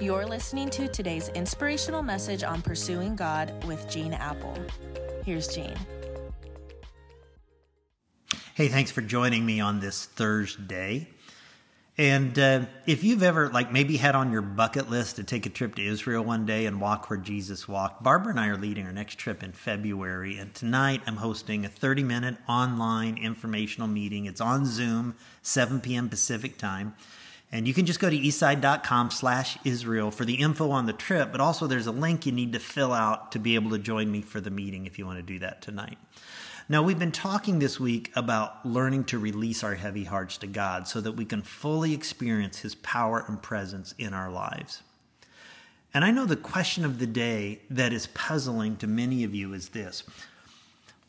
You're listening to today's inspirational message on pursuing God with Gene Appel. Here's Gene. Hey, thanks for joining me on this Thursday. And uh, if you've ever, like, maybe had on your bucket list to take a trip to Israel one day and walk where Jesus walked, Barbara and I are leading our next trip in February. And tonight I'm hosting a 30 minute online informational meeting. It's on Zoom, 7 p.m. Pacific time. And you can just go to eastside.com slash Israel for the info on the trip, but also there's a link you need to fill out to be able to join me for the meeting if you want to do that tonight. Now, we've been talking this week about learning to release our heavy hearts to God so that we can fully experience His power and presence in our lives. And I know the question of the day that is puzzling to many of you is this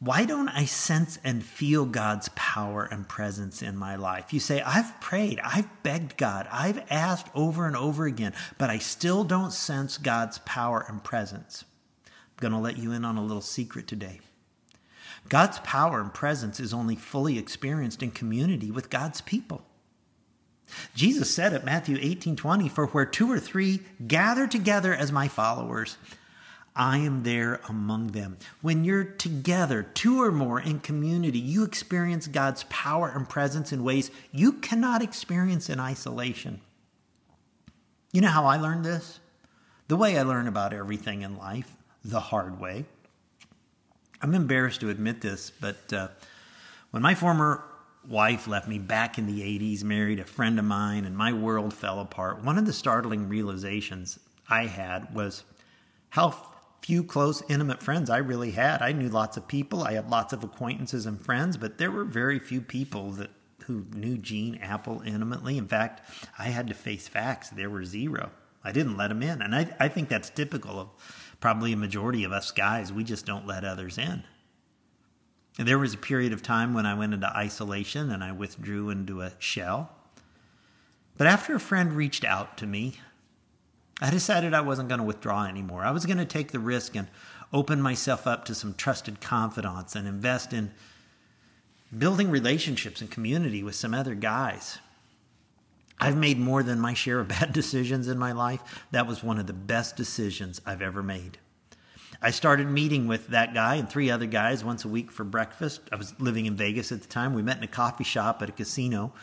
why don't I sense and feel God's power and presence in my life? You say, I've prayed, I've begged God, I've asked over and over again, but I still don't sense God's power and presence. I'm going to let you in on a little secret today. God's power and presence is only fully experienced in community with God's people. Jesus said at Matthew 18 20, For where two or three gather together as my followers, I am there among them. When you're together, two or more in community, you experience God's power and presence in ways you cannot experience in isolation. You know how I learned this? The way I learn about everything in life, the hard way. I'm embarrassed to admit this, but uh, when my former wife left me back in the 80s, married a friend of mine, and my world fell apart, one of the startling realizations I had was how few close, intimate friends I really had. I knew lots of people. I had lots of acquaintances and friends, but there were very few people that who knew Gene Appel intimately. In fact, I had to face facts. There were zero. I didn't let them in. And I, I think that's typical of probably a majority of us guys. We just don't let others in. And there was a period of time when I went into isolation and I withdrew into a shell. But after a friend reached out to me, I decided I wasn't going to withdraw anymore. I was going to take the risk and open myself up to some trusted confidants and invest in building relationships and community with some other guys. I've made more than my share of bad decisions in my life. That was one of the best decisions I've ever made. I started meeting with that guy and three other guys once a week for breakfast. I was living in Vegas at the time. We met in a coffee shop at a casino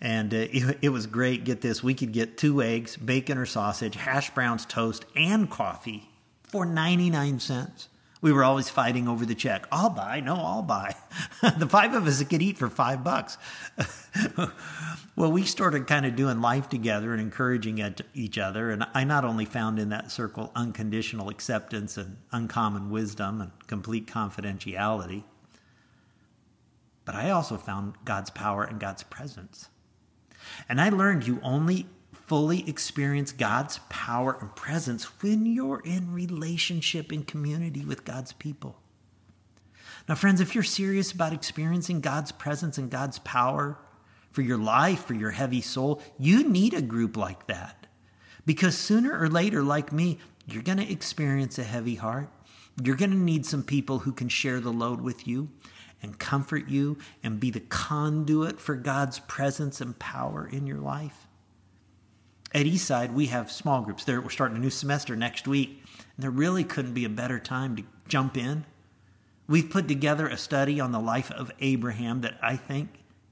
and uh, it, it, was great. Get this, we could get two eggs, bacon or sausage, hash browns, toast, and coffee for 99 cents. We were always fighting over the check. I'll buy. No, I'll buy. the five of us could eat for five bucks. well, we started kind of doing life together and encouraging each other. And I not only found in that circle unconditional acceptance and uncommon wisdom and complete confidentiality, but I also found God's power and God's presence. And I learned you only fully experience God's power and presence when you're in relationship and community with God's people. Now, friends, if you're serious about experiencing God's presence and God's power for your life, for your heavy soul, you need a group like that. Because sooner or later, like me, you're going to experience a heavy heart. You're going to need some people who can share the load with you and comfort you and be the conduit for God's presence and power in your life. At Eastside, we have small groups. There, we're starting a new semester next week, and there really couldn't be a better time to jump in. We've put together a study on the life of Abraham that I think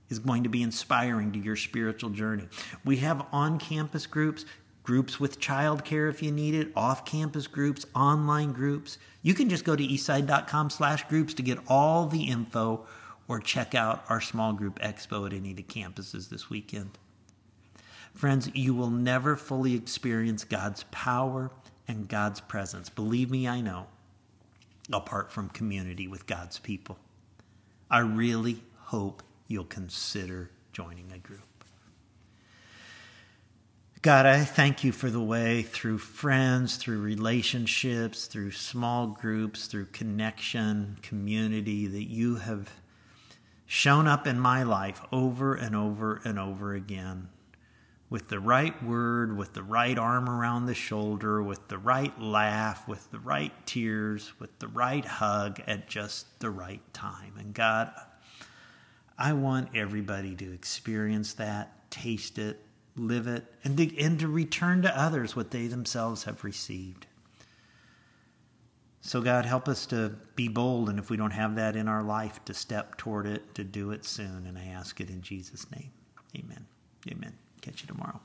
is going to be inspiring to your spiritual journey. We have on campus groups groups with childcare if you need it, off-campus groups, online groups. You can just go to eastside.com slash groups to get all the info or check out our small group expo at any of the campuses this weekend. Friends, you will never fully experience God's power and God's presence. Believe me, I know, apart from community with God's people. I really hope you'll consider joining a group. God, I thank you for the way through friends, through relationships, through small groups, through connection, community, that you have shown up in my life over and over and over again with the right word, with the right arm around the shoulder, with the right laugh, with the right tears, with the right hug at just the right time. And God, I want everybody to experience that, taste it, live it, and to, and to return to others what they themselves have received. So, God, help us to be bold, and if we don't have that in our life, to step toward it, to do it soon. And I ask it in Jesus' name. Amen. Amen. Catch you tomorrow.